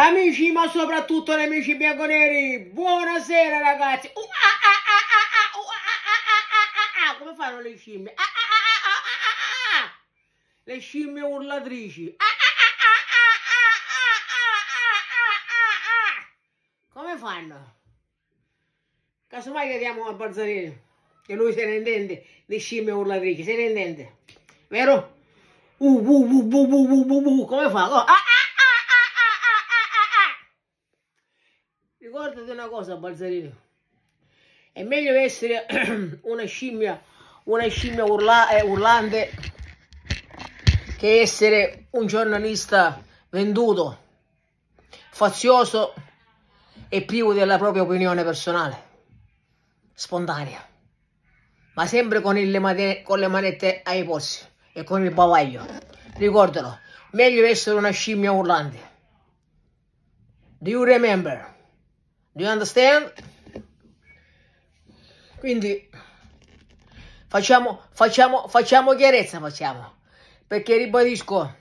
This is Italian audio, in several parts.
Amici, ma soprattutto nemici bianconeri, buonasera ragazzi! Uh, ah, ah, ah, Come fanno le scimmie? Le scimmie urlatrici. Come fanno? Casomai chiediamo a Balzarini, che lui se ne intende le scimmie urlatrici, se ne intende. Vero? Uh, uh, uh, uh, uh, uh, uh, uh, come fa? Oh, ah, ah! Ricordati una cosa, Balzarini. È meglio essere una scimmia, una scimmia urla, eh, urlante che essere un giornalista venduto, fazioso e privo della propria opinione personale, spontanea, ma sempre con, il, con le manette ai polsi e con il bavaglio. Ricordalo, meglio essere una scimmia urlante. Do you remember? Do you understand? Quindi facciamo, facciamo, facciamo chiarezza, facciamo. Perché ribadisco,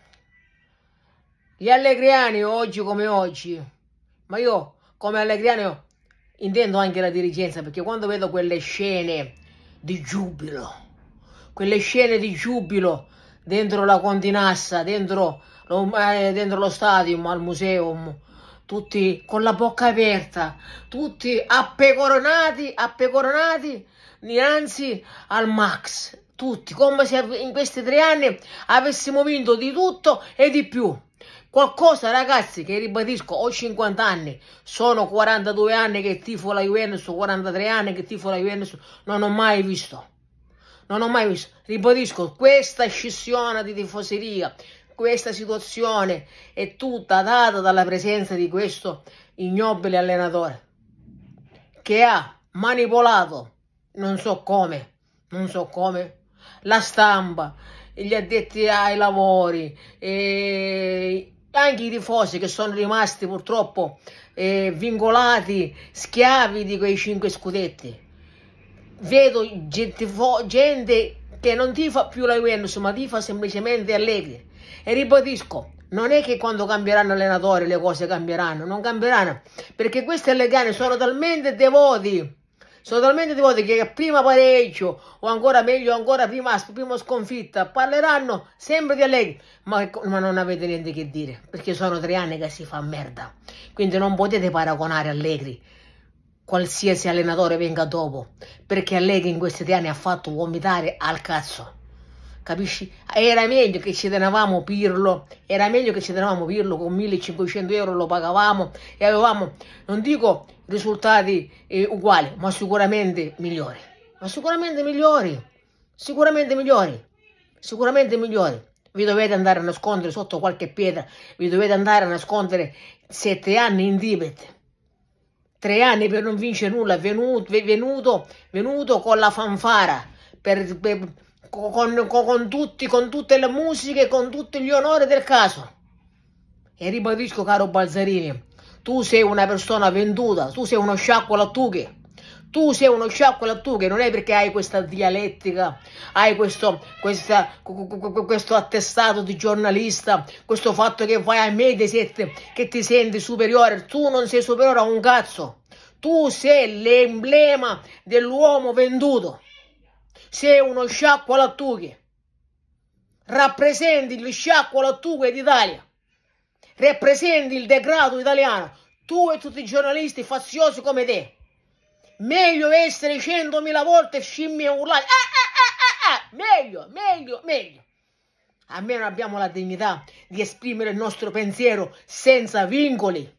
gli allegriani oggi come oggi, ma io come allegriano intendo anche la dirigenza, perché quando vedo quelle scene di giubilo, quelle scene di giubilo dentro la continassa, dentro eh, dentro lo stadium, al museum, tutti con la bocca aperta, tutti appecoronati, appecoronati dinanzi al Max, tutti, come se in questi tre anni avessimo vinto di tutto e di più. Qualcosa, ragazzi, che ribadisco, ho 50 anni, sono 42 anni che tifo la Juventus, 43 anni che tifo la Juventus, non ho mai visto. Non ho mai visto. Ribadisco, questa scissione di tifoseria, questa situazione è tutta data dalla presenza di questo ignobile allenatore che ha manipolato, non so come, non so come, la stampa, gli addetti ai lavori, e anche i tifosi che sono rimasti purtroppo eh, vincolati, schiavi di quei cinque scudetti. Vedo gente, che non tifa più la Juventus, ma tifa semplicemente Allegri. E ribadisco, non è che quando cambieranno allenatori le cose cambieranno, non cambieranno, perché questi allegani sono talmente devoti, sono talmente devoti che prima pareggio, o ancora meglio, ancora prima, prima sconfitta, parleranno sempre di Allegri, ma, ma non avete niente che dire, perché sono tre anni che si fa merda, quindi non potete paragonare Allegri qualsiasi allenatore venga dopo, perché Allegri in questi tre anni ha fatto vomitare al cazzo capisci? Era meglio che ci tenevamo Pirlo, era meglio che ci tenevamo Pirlo con 1500 euro lo pagavamo e avevamo, non dico risultati eh, uguali, ma sicuramente migliori. Ma sicuramente migliori, sicuramente migliori, sicuramente migliori. Vi dovete andare a nascondere sotto qualche pietra, vi dovete andare a nascondere sette anni in Tibet. Tre anni per non vincere nulla, venuto, venuto, venuto con la fanfara, per, per con, con, con, tutti, con tutte le musiche, con tutti gli onori del caso. E ribadisco, caro Balzarini, tu sei una persona venduta, tu sei uno sciacquo lattughe. Tu sei uno sciacquo lattughe, non è perché hai questa dialettica, hai questo, questa, questo attestato di giornalista, questo fatto che vai a Mediaset, che ti senti superiore. Tu non sei superiore a un cazzo. Tu sei l'emblema dell'uomo venduto sei uno sciacquo lattughe. Rappresenti il sciacquo lattughe d'Italia. Rappresenti il degrado italiano. Tu e tutti i giornalisti faziosi come te. Meglio essere centomila volte scimmie urlate. Ah, ah, ah, ah, meglio, meglio, meglio. Almeno abbiamo la dignità di esprimere il nostro pensiero senza vincoli.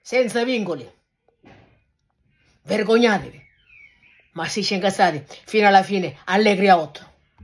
Senza vincoli. Vergognatevi ma si sono incazzati fino alla fine, allegri a 8.